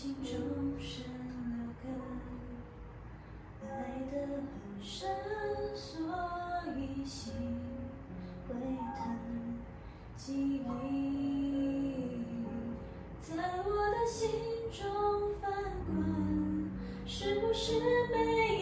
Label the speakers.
Speaker 1: 心中生了根，爱得很深，所以心会疼。记忆在我的心中翻滚，是不是每？